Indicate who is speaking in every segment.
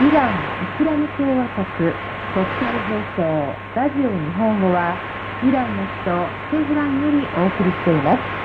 Speaker 1: イラン・イスラム共和国国際放送ラジオ日本語はイランの首都テヘランよりお送りしています。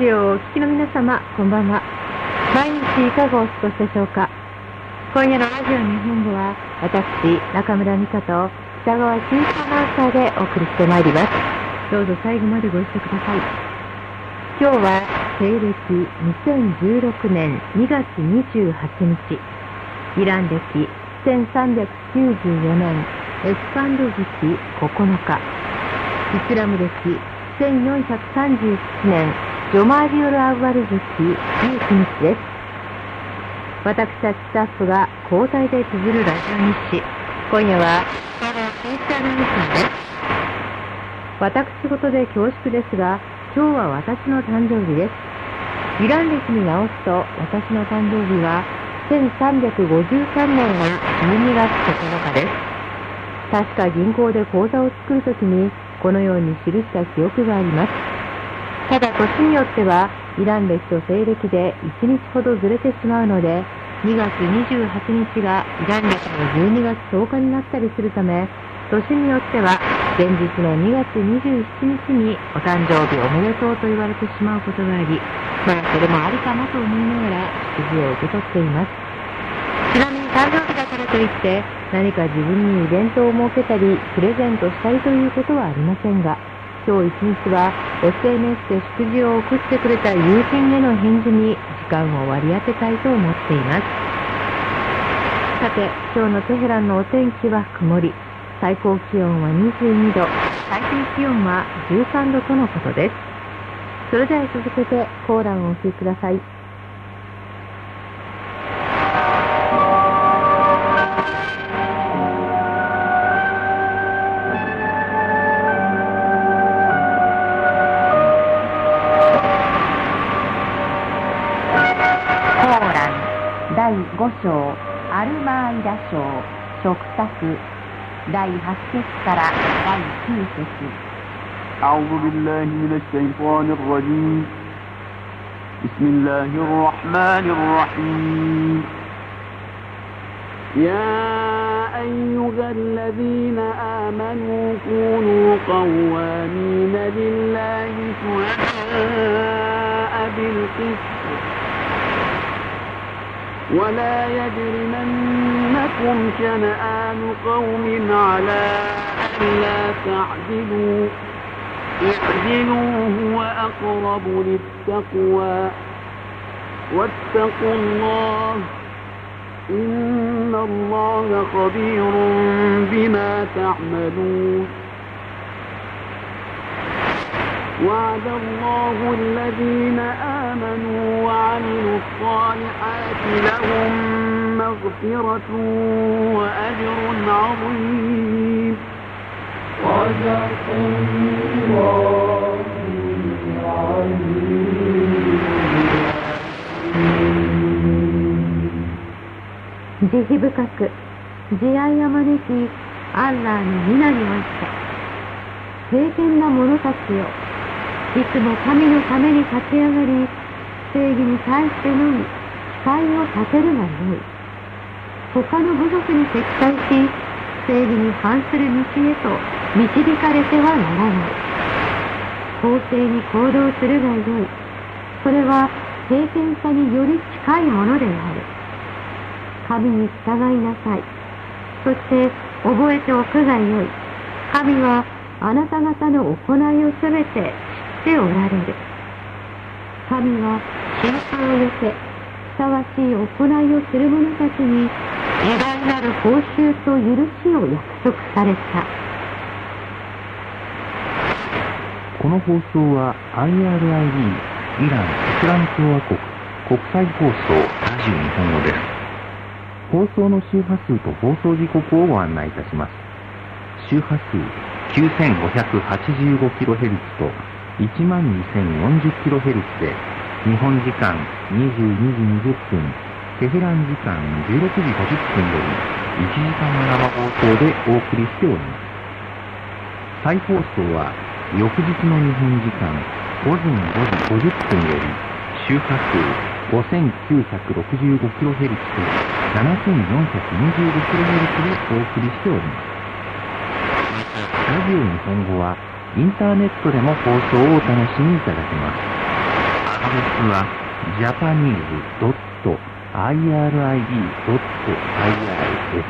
Speaker 1: ジオをお聞きの皆様、こんばんは。毎日いかがお過ごしでしょうか今夜のラジオ日本語は、私、中村美香と北川慎一アナウンサーでお送りしてまいります。どうぞ最後までご一緒ください。今日は、西暦2016年2月28日、イラン歴1394年、エスパンド時期9日、イスラム歴1437年ジョマーリオル・アウアル月19日です。私たちスタッフが交代で綴るラジオ日誌。今夜は、北川圭一アナウンサーです。私事で恐縮ですが、今日は私の誕生日です。イラン歴に直すと、私の誕生日は、1353年の12月9日です。確か銀行で口座を作るときに、このように記した記憶があります。年によってはイラン歴と西暦で1日ほどずれてしまうので2月28日がイラン歴の12月10日になったりするため年によっては前日の2月27日にお誕生日おめでとうと言われてしまうことがありまあそれもありかなと思いながら祝辞を受け取っています。ちなみに誕生日だからといって何か自分にイベントを設けたりプレゼントしたりということはありませんが今日一日は SNS で祝辞を送ってくれた友人への返事に時間を割り当てたいと思っています。さて今日のテヘランのお天気は曇り。最高気温は22度。最低気温は13度とのことです。それでは続けてコーランをお聴きください。食卓第8節から第9節
Speaker 2: أعوذ بالله من الشيطان الرجيم بسم الله الرحمن الرحيم يا أيها الذين آمنوا كونوا قوامين لله شهداء بالقسط ولا يجرمنكم شنآن قوم على ألا تعدلوا اعدلوا هو أقرب للتقوى. واتقوا الله إن الله خبير بما تعملون. وعد الله الذين آمنوا وعملوا الصالحات لهم مغفرة وأجر عظيم صدق الله
Speaker 1: 慈悲深く慈愛を招きアッラーの皆において敬虔な者たちよいつも神のために立ち上がり、正義に対してのみ誓いを立てるがよい。 他の部族に敵対し、正義に反する道へと導かれてはならない。公正に行動するがよい。それは経験さにより近いものである。神に従いなさい。そして覚えておくがよい。神はあなた方の行いをすべて知っておられる。神は信仰を寄せ、ふさわしい行いをする者たちに、偉大なる報酬と許しを約束された。
Speaker 3: この放送は IRID イラン・イスラム共和国国際放送ラジオ日本語です。放送の周波数と放送時刻をご案内いたします。周波数 9585kHz と 12,040kHz で日本時間22時20分、テヘラン時間16時50分より1時間生放送でお送りしております。再放送は翌日の日本時間午前5時50分より周波数 5965kHz と 7425kHz でお送りしております。ラジオ日本語はインターネットでも放送をお楽しみいただけます。アドレスは japanese.irid.ir です。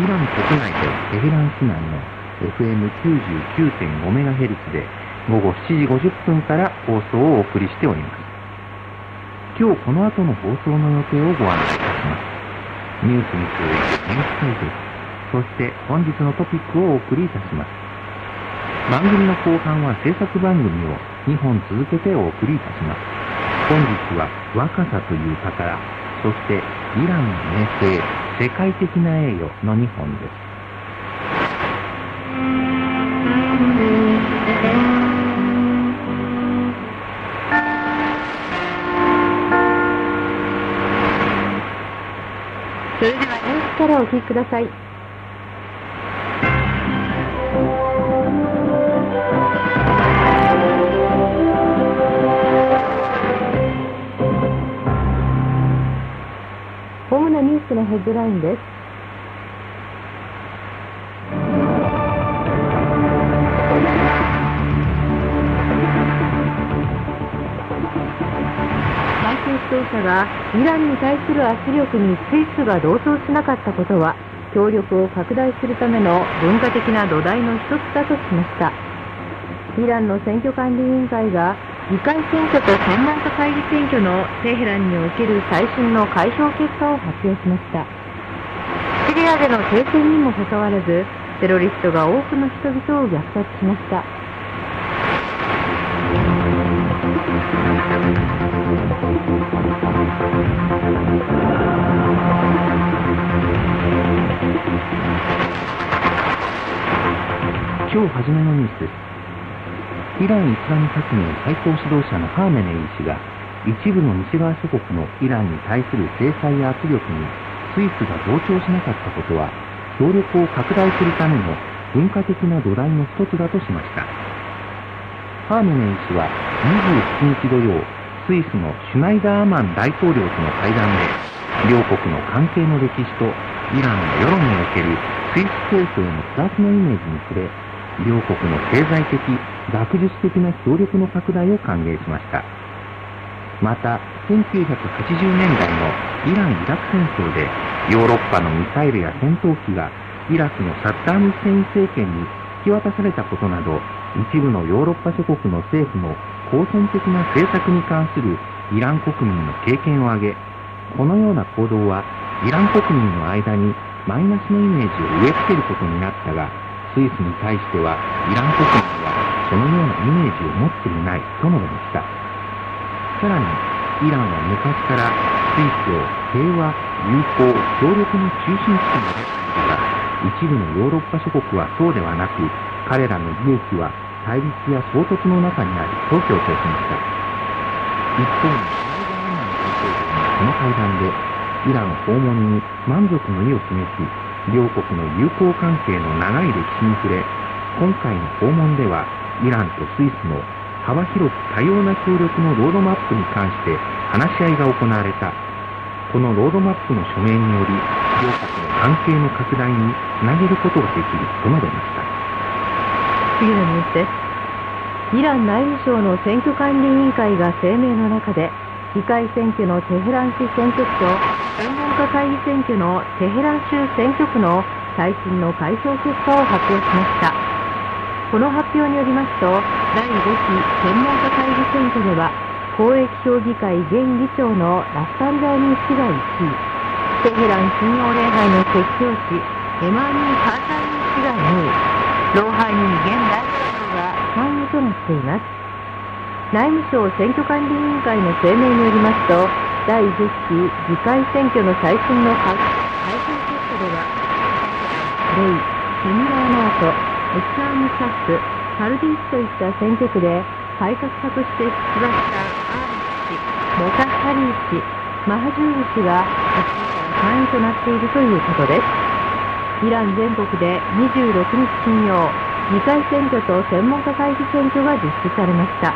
Speaker 3: イラン国内とテヘラン市内の FM99.5MHz で午後7時50分から放送をお送りしております。今日この後の放送の予定をご案内いたします。ニュースに続いて天気解説、そして本日のトピックをお送りいたします。番組の後半は制作番組を2本続けてお送りいたします。本日は若さという宝、そしてイランの名声、世界的な栄誉の2本です。
Speaker 1: それではニュースからお聞きください。ヘッドラインです。当者がイランに対する圧力にスイスが同調しなかったことは協力を拡大するための文化的な土台の一つだとしましたイランの選挙管理委員会が議会選挙と専門家会議選挙のテヘランにおける最新の開票結果を発表しましたシリアでの停戦にもかかわらずテロリストが多くの人々を虐殺しました
Speaker 3: 今日初めのニュースです。イラン・イスラム革命最高指導者のハーメネイ氏が一部の西側諸国のイランに対する制裁や圧力にスイスが同調しなかったことは協力を拡大するための文化的な土台の一つだとしました。ハーメネイ氏は27日土曜、スイスのシュナイダーマン大統領との会談で両国の関係の歴史とイランの世論におけるスイス政府へのプラスのイメージに触れ両国の経済的、学術的な協力の拡大を歓迎しました。また、1980年代のイラン・イラク戦争で、ヨーロッパのミサイルや戦闘機がイラクのサッダーム・フセイン政権に引き渡されたことなど、一部のヨーロッパ諸国の政府の好戦的な政策に関するイラン国民の経験を挙げ、このような行動はイラン国民の間にマイナスのイメージを植え付けることになったが、スイスに対してはイラン国民はそのようなイメージを持っていないと述べました。さらに、イランは昔からスイスを平和、友好、協力の中心地とまでが、一部のヨーロッパ諸国はそうではなく、彼らの利益は対立や衝突の中にありと強調しました。一方のシナイダーマン大統領はこの会談で、イラン訪問に満足の意を示し、両国の友好関係の長い歴史に触れ、今回の訪問では、イランとスイスの幅広く多様な協力のロードマップに関して話し合いが行われた。このロードマップの署名により、両国の関係の拡大につなげることができると述べました。
Speaker 1: 次のニュースです。イラン内務省の選挙管理委員会が声明の中で、議会選挙のテヘラン市選挙区と家会議選挙のテヘラン州選挙区の最新の開票結果を発表しました。この発表によりますと第5期専門家会議選挙では公益評議会現議長のラスタンジャーニー氏が1位テヘラン信用礼拝の説教師エマーニー・カーターニー氏が2位ローハニー現大統領が3位となっています。内務省選挙管理委員会の声明によりますと第10期議会選挙の最新の開票結果ではレイ、セミラーナート、エスラーム・シャッフ、ハルディスといった選挙区で改革派として出馬したアーリス氏、モタッハリー氏、マハジュール氏が8位から3位となっているということです。イラン全国で26日金曜、議会選挙と専門家会議選挙が実施されました。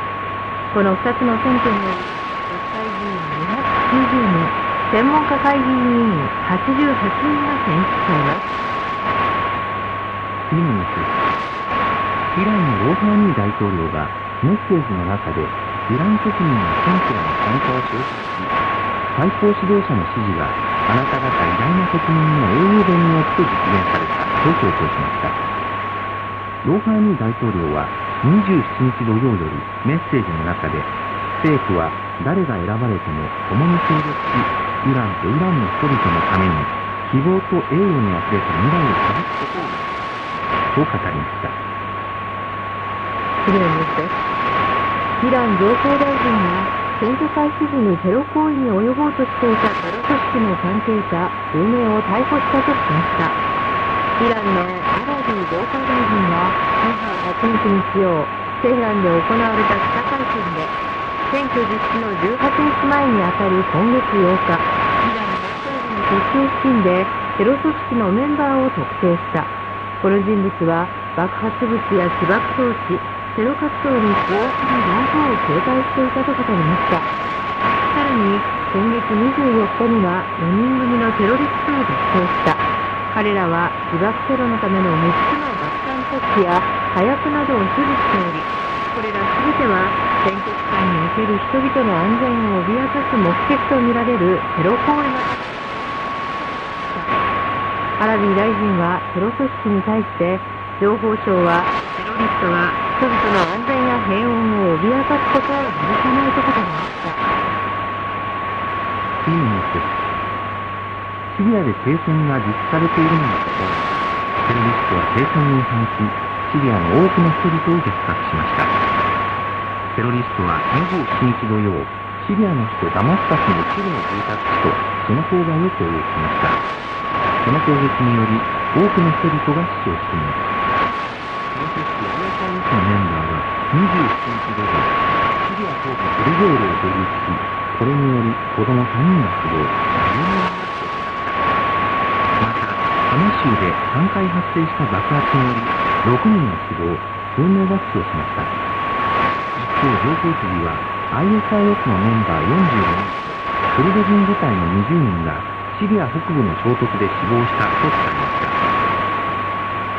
Speaker 1: この2つの選挙により、国会議員290人、専門家会議員88人が選出されます。
Speaker 3: 次のニュースイランのローハーニー大統領がメッセージの中でイラン国民の選挙への参加を承知し最高指導者の指示があなた方偉大な国民の英雄伝によって実現されたと強調しましたローハーニー大統領は27日土曜よりメッセージの中で政府は誰が選ばれても共に協力しイランとイランの人々のために希望と栄誉にあふれた未来を築くことをと語りました
Speaker 1: 次のニュースですイラン情報大臣が選挙開始時にテロ行為に及ぼうとしていたテロ組織の関係者数名を逮捕したとしました。イランのアラビー防火大臣は28日日曜テヘランで行われた記選挙実施の18日前にあたる今月8日イラン北西部の出身付近でテロ組織のメンバーを特定したこの人物は爆発物や起爆装置、テロ活動に高圧な道具を携帯していたと語りました。さらに、今月24日には4人組のテロリストを特定した。彼らは自爆テロのための3つの爆弾チョッキや火薬などを所持しており、これら全てはにおける人々の安全を脅かす目的とみられるテロ行為のアラビー大臣はテロ組織に対して情報省はテロリストは人々の安全や平穏を脅かすことを許さないと語りました。
Speaker 3: 次のニュースシリアで停戦が実施されているにもかかわらずテロリストは停戦に違反しシリアの多くの人々を虐殺しました。テロリストは27日土曜シリアの首都ダマスカスの一部の住宅地とその郊外を攻撃しました。この攻撃により多くの人々が死傷していますこの組織アメリカユスのメンバーは27日午後シリア東部ブルゴールを独立しこれにより子供3人が死亡。10人がまたハマ州で3回発生した爆発により6人が死亡。数名が負傷しました。一方情報筋は ISIS のメンバー45人クルド人部隊の20人がシリア北部の衝突で死亡したと伝えました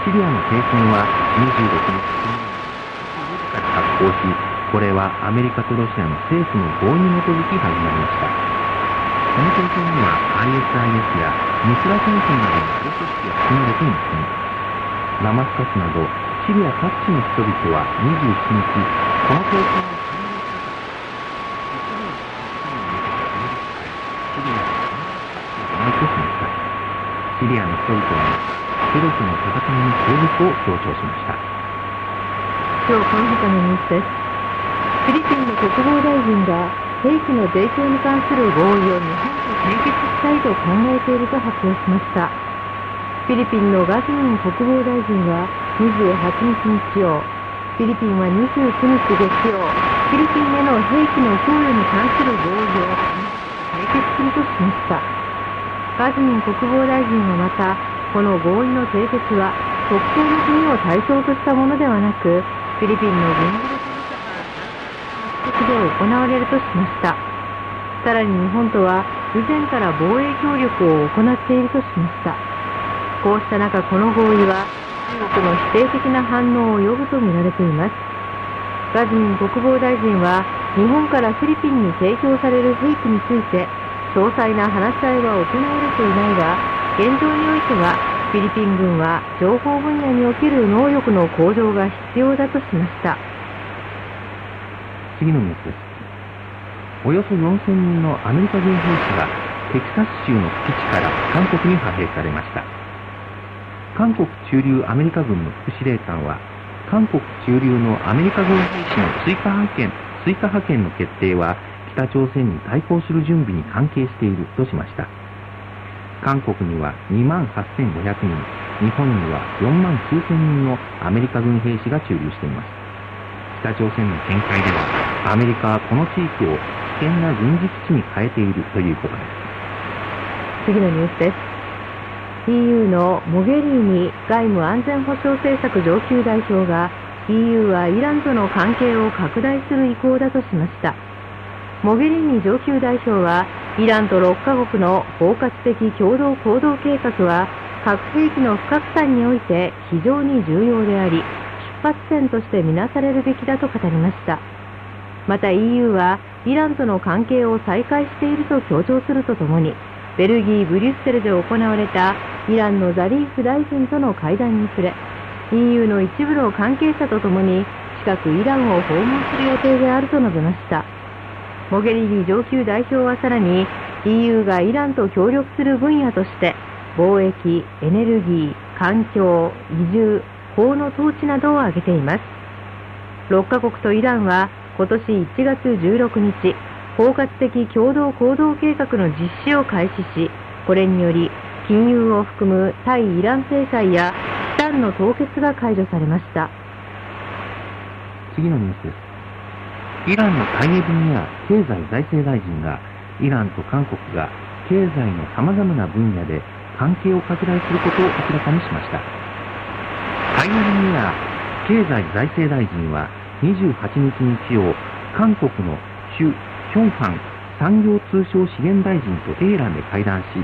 Speaker 3: シリアの停戦は26日金から発行しこれはアメリカとロシアの政府の合意に基づき始まりました。この停戦には ISIS やミスラ戦争などのテロ組織が含まれています。ラマスカスなどシリア各地の人々は27日シリアの人々はテロとの戦いの継続を強調しました。
Speaker 1: 今日この他のニュースです。フィリピンの国防大臣が兵器の提供に関する合意を日本と締結したいと考えていると発表しました。フィリピンのガズミン国防大臣は28日日曜フィリピンは29日月曜フィリピンへの兵器の供与に関する合意を締結するとしましたガズミン国防大臣はまた、この合意の締結は特定の国を対象としたものではなく、フィリピンの軍事力で行われるとしました。さらに日本とは以前から防衛協力を行っているとしました。こうした中、この合意は国の否定的な反応を呼ぶとみられています。ガズミン国防大臣は日本からフィリピンに提供される兵器について詳細な話し合いは行われていないが、現状においては、フィリピン軍は情報分野における能力の向上が必要だとしました。
Speaker 3: 次のニュースです。およそ4000人のアメリカ軍兵士がテキサス州の基地から韓国に派兵されました。韓国駐留アメリカ軍の副司令官は、韓国駐留のアメリカ軍兵士の追加派遣、追加派遣の決定は、北朝鮮に対抗する準備に関係しているとしました。韓国には2万8500人、日本には4万9000人のアメリカ軍兵士が駐留しています。北朝鮮の見解では、アメリカはこの地域を危険な軍事基地に変えているということです。
Speaker 1: 次のニュースです。EU のモゲリーニ外務安全保障政策上級代表が EU はイランとの関係を拡大する意向だとしました。モゲリーニ上級代表はイランと6カ国の包括的共同行動計画は核兵器の不拡散において非常に重要であり出発点としてみなされるべきだと語りましたまた EU はイランとの関係を再開していると強調するとともにベルギー・ブリュッセルで行われたイランのザリーフ大臣との会談に触れ EU の一部の関係者とともに近くイランを訪問する予定であると述べましたモゲリニ上級代表はさらに EU がイランと協力する分野として貿易、エネルギー、環境、移住、法の統治などを挙げています。6カ国とイランは今年1月16日、包括的共同行動計画の実施を開始し、これにより金融を含む対イラン制裁や資産の凍結が解除されました。
Speaker 3: 次のニュースです。イランの大英分野経済財政大臣がイランと韓国が経済の様々な分野で関係を拡大することを明らかにしました。タイムニア経済財政大臣は28日日曜、韓国のシュ・ヒョンファン産業通商資源大臣とテヘランで会談し、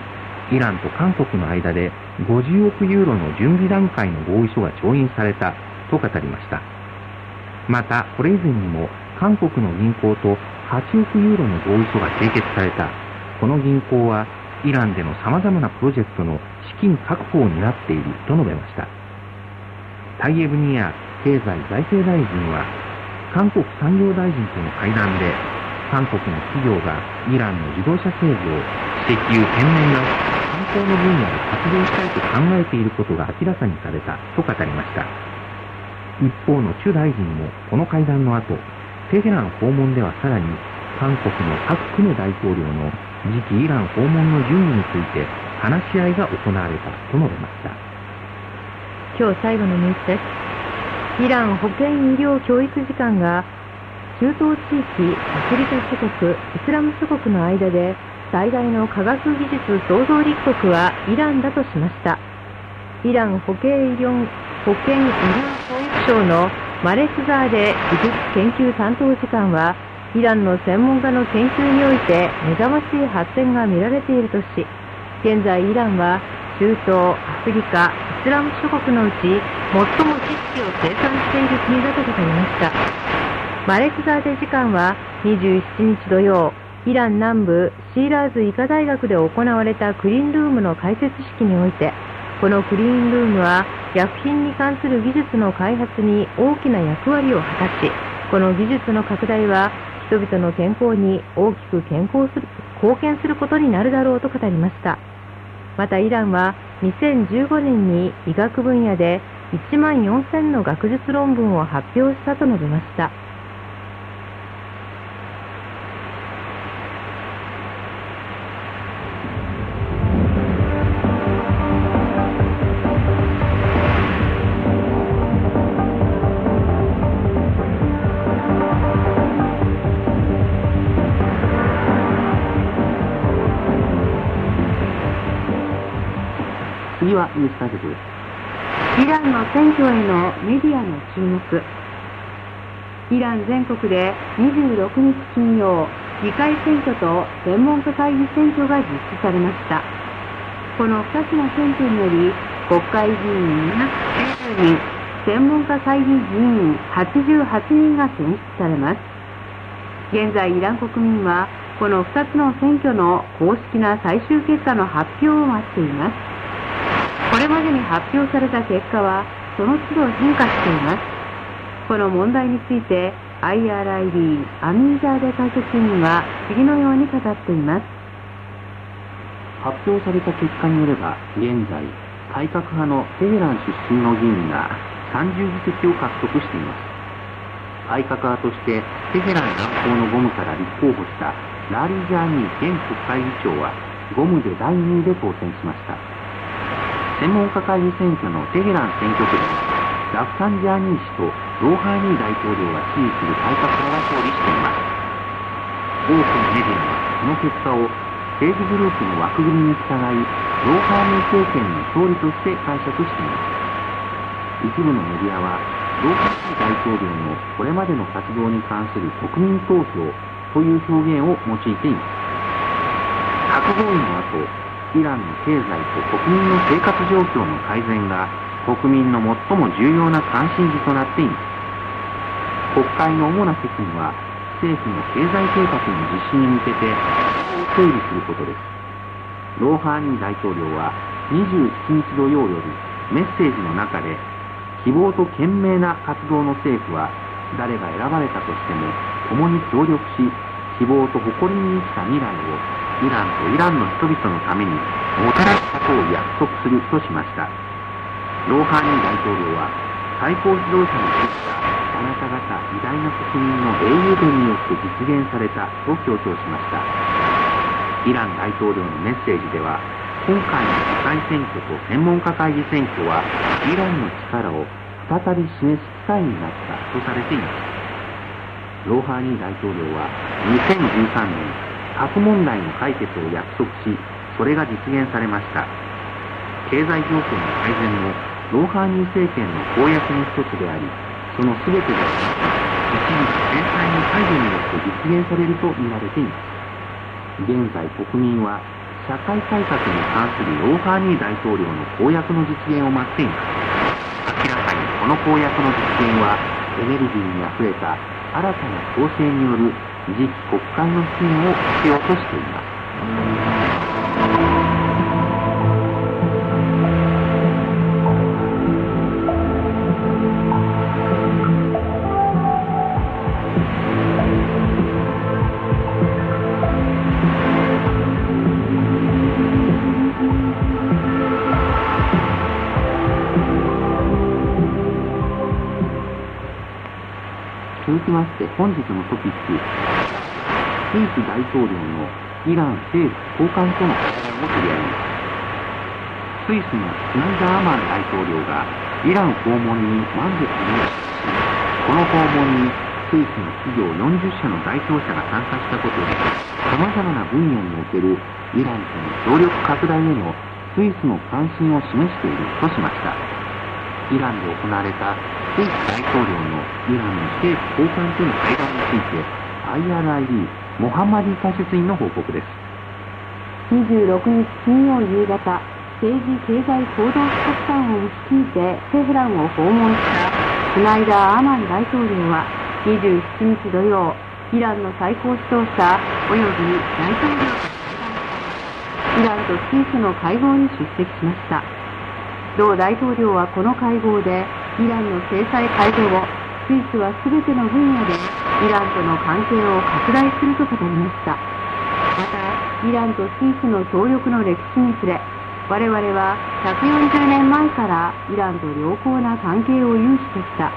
Speaker 3: イランと韓国の間で50億ユーロの準備段階の合意書が調印されたと語りました。また、これ以前にも韓国の銀行と8億ユーロの合意書が締結された。この銀行は、イランでの様々なプロジェクトの資金確保を担っていると述べました。タイエブニア経済財政大臣は、韓国産業大臣との会談で、韓国の企業がイランの自動車製造、石油、天然ガス、観光の分野で活動したいと考えていることが明らかにされたと語りました。一方のチュ大臣もこの会談の後、テヘラン訪問ではさらに、韓国のパク・クネ大統領の次期イラン訪問の準備について話し合いが行われたと述べました。
Speaker 1: 今日最後のニュースです。イラン保健医療教育機関が中東地域、アフリカ諸国、イスラム諸国の間で最大の科学技術創造立国はイランだとしました。イラン保健医療保健医療教育省のマレクザーデ技術研究担当次官は、イランの専門家の研究において目覚ましい発展が見られているとし、現在イランは中東、アフリカ、イスラム諸国のうち最も知識を生産している国だと語りました。マレクザーデ次官は27日土曜、イラン南部シーラーズ医科大学で行われたクリーンルームの開設式において、このクリーンルームは薬品に関する技術の開発に大きな役割を果たし、この技術の拡大は人々の健康に大きく健康する貢献することになるだろうと語りました。またイランは2015年に医学分野で1万4000の学術論文を発表したと述べました。
Speaker 2: イランの選挙へのメディアの注目。イラン全国で26日金曜、議会選挙と専門家会議選挙が実施されました。この2つの選挙により、国会議員290人、専門家会議議員88人が選出されます。現在、イラン国民は
Speaker 1: この2つの選挙の公式な最終結果の発表を待っていますれまでに発表された結果はその都度変化しています。この問題について IRIB アミーザーデ解説員は次のように語っています。
Speaker 3: 発表された結果によれば現在改革派のテヘラン出身の議員が30議席を獲得しています。改革派としてテヘラン南方のゴムから立候補したラーリー・ジャーニー現国会議長はゴムで第2位で当選しました。専門家会議選挙のテヘラン選挙区でラフサンジャーニー氏とローハーニー大統領が支持する改革派が勝利しています。多くのメディアはこの結果を政治グループの枠組みに従いローハーニー政権の勝利として解釈しています。一部のメディアはローハーニー大統領のこれまでの活動に関する国民投票という表現を用いています。核合意の後イランの経済と国民の生活状況の改善が国民の最も重要な関心事となっています国会の主な責務は政府の経済計画の実施に向けて整理することですローハーニー大統領は27日土曜夜メッセージの中で希望と懸命な活動の政府は誰が選ばれたとしても共に協力し希望と誇りに満ちた未来をイランとイランの人々のためにもたらすことを約束するとしました。ローハーニー大統領は最高指導者につったあなた方偉大な国民の英雄伝によって実現されたと強調しました。イラン大統領のメッセージでは今回の議会選挙と専門家会議選挙はイランの力を再び示す機会になったとされています。ローハーニー大統領は2013年核問題の解決を約束しそれが実現されました。経済状況の改善もローハーニー政権の公約の一つでありその全てが一部制裁の解除によって実現されると言われています。現在国民は社会改革に関するローハーニー大統領の公約の実現を待っています。明らかにこの公約の実現はエネルギーにあふれた新たな構成による次国会の出現を必要としています。まして本日のトピック、スイス大統領のイラン政府高官との会談を取り上げます。スイスのスナイダーアマン大統領がイラン訪問に満足にし、この訪問にスイスの企業40社の代表者が参加したことで、様々な分野におけるイランとの協力拡大へのスイスの関心を示しているとしました。イランで行われたスイス大統領のイランの政府高官との会談について IRID モハンマディ解説員の報告です。
Speaker 1: 26日金曜夕方政治経済行動企画官を率いてテヘランを訪問したスナイダー・アマン大統領は27日土曜イランの最高指導者及び大統領と会談しイランとスイスの会合に出席しました。同大統領はこの会合でイランの制裁解除後、スイスは全ての分野でイランとの関係を拡大すると語りました。また、イランとスイスの協力の歴史に触れ、我々は140年前からイランと良好な関係を有してきた。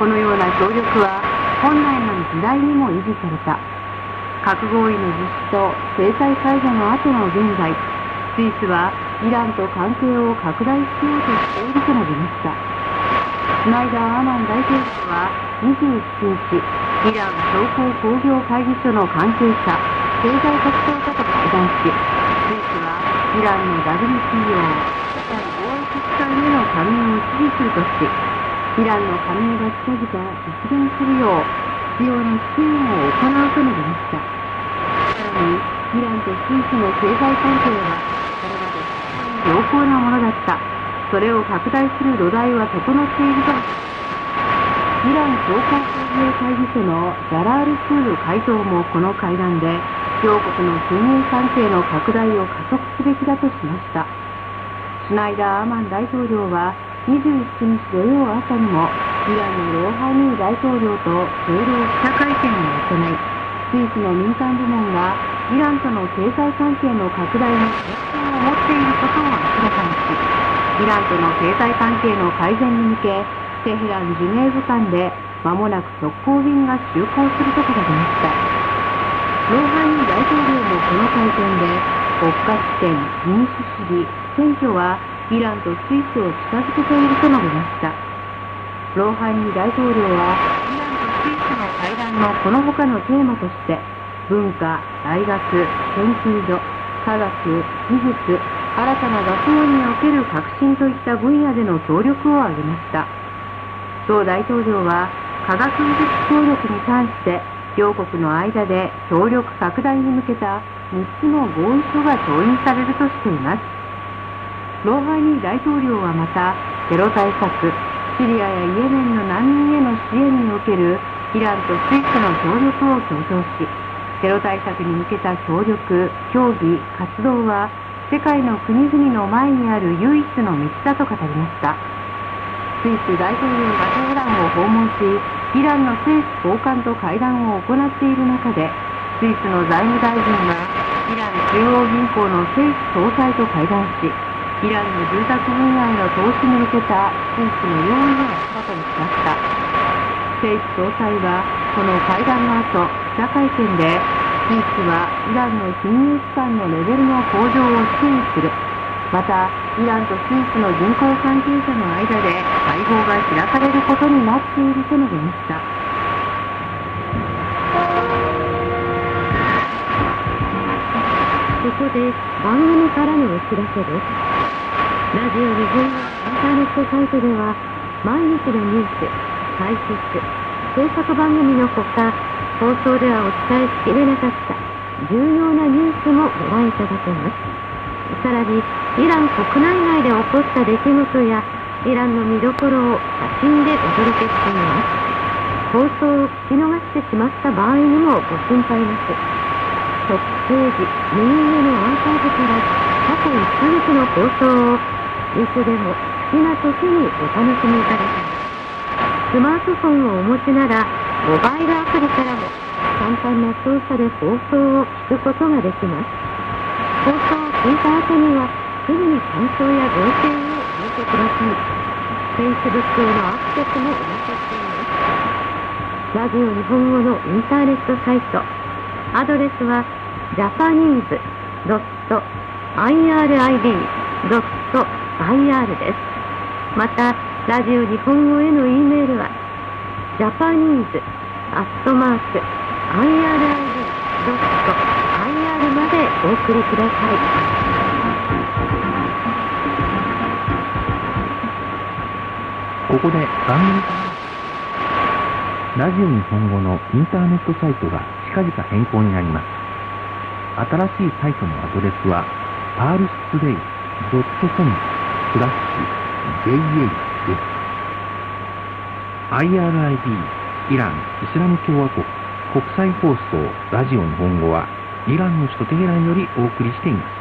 Speaker 1: このような協力は本来の時代にも維持された。核合意の実施と制裁解除の後の現在、スイスはイランと関係を拡大しようとしていると述べました。スナイダー・アマン大統領は27日、イラン商工工業会議所の関係者、経済活動家と会談し、スイスはイランの WTO、世界貿易機関への加盟を支持するとし、イランの加盟が近々実現するよう必要な支援を行うと述べました。さらに、イランとスイスの経済関係は、これまで良好なものだった。それを拡大する土台は整っているとイラン商工工業会議所のジャラール・スール会長もこの会談で両国の金融関係の拡大を加速すべきだとしました。シュナイダー・アマン大統領は27日土曜朝にもイランのローハニー大統領と共同記者会見を行い、スイスの民間部門がイランとの経済関係の拡大に決心を持っていることを明らかにし、イランとの経済関係の改善に向け、テヘラン・ジュネーブ間で間もなく直行便が就航することが出ました。ローハニー大統領もこの会見で、国家主権、民主主義、選挙はイランとスイスを近づけていると述べました。ローハニー大統領は、イランとスイスの会談のこの他のテーマとして、文化、大学、研究所、科学、技術、新たな学問における革新といった分野での協力を挙げました。同大統領は科学技術協力に関して両国の間で協力拡大に向けた3つの合意書が調印されるとしています。ローハニー大統領はまたテロ対策、シリアやイエメンの難民への支援におけるイランとスイスの協力を強調し、テロ対策に向けた協力、協議、活動は世界の国々の前にある唯一の道だと語りました。スイス大統領がテヘランを訪問しイランの政府高官と会談を行っている中でスイスの財務大臣はイラン中央銀行の政府総裁と会談しイランの住宅分野への投資に向けたスイスの用意を明らかにしました。政府総裁はこの会談の後記者会見でスイスはイランの金融機関のレベルの向上を支援する。また、イランとスイスの銀行関係者の間で会合が開かれることになっていると述べました。
Speaker 4: ここで番組からのお知らせです。ラジオ日本のインターネットサイトでは、毎日のニュース、解説、制作番組のほか、放送ではお伝えしきれなかった重要なニュースもご覧いただけます。さらにイラン国内外で起こった出来事やイランの見どころを写真でお届けしています。放送を聞き逃してしまった場合にもご心配なくトップページ右上のアーカイブから過去1ヶ月の放送をいつでも好きな時にお楽しみいただけます。スマートフォンをお持ちならモバイルアプリから簡単な操作で放送を聞くことができます。放送を聞いた後には、すぐに感想やご意見をお寄せください。Facebook へのアクセスもお待ちしています。ラジオ日本語のインターネットサイト、アドレスは japanese.irid.ir です。また、ラジオ日本語への E メールは、japanese アットマーク IRID.IR までお送りください。
Speaker 3: ここで番組ラジオ日本語のインターネットサイトが近々変更になります。新しいサイトのアドレスは、パールストレイ .com スラッシュ JA です。IRID イラン・イスラム共和国国際放送ラジオ日本語はイランの首都テヘランよりお送りしています。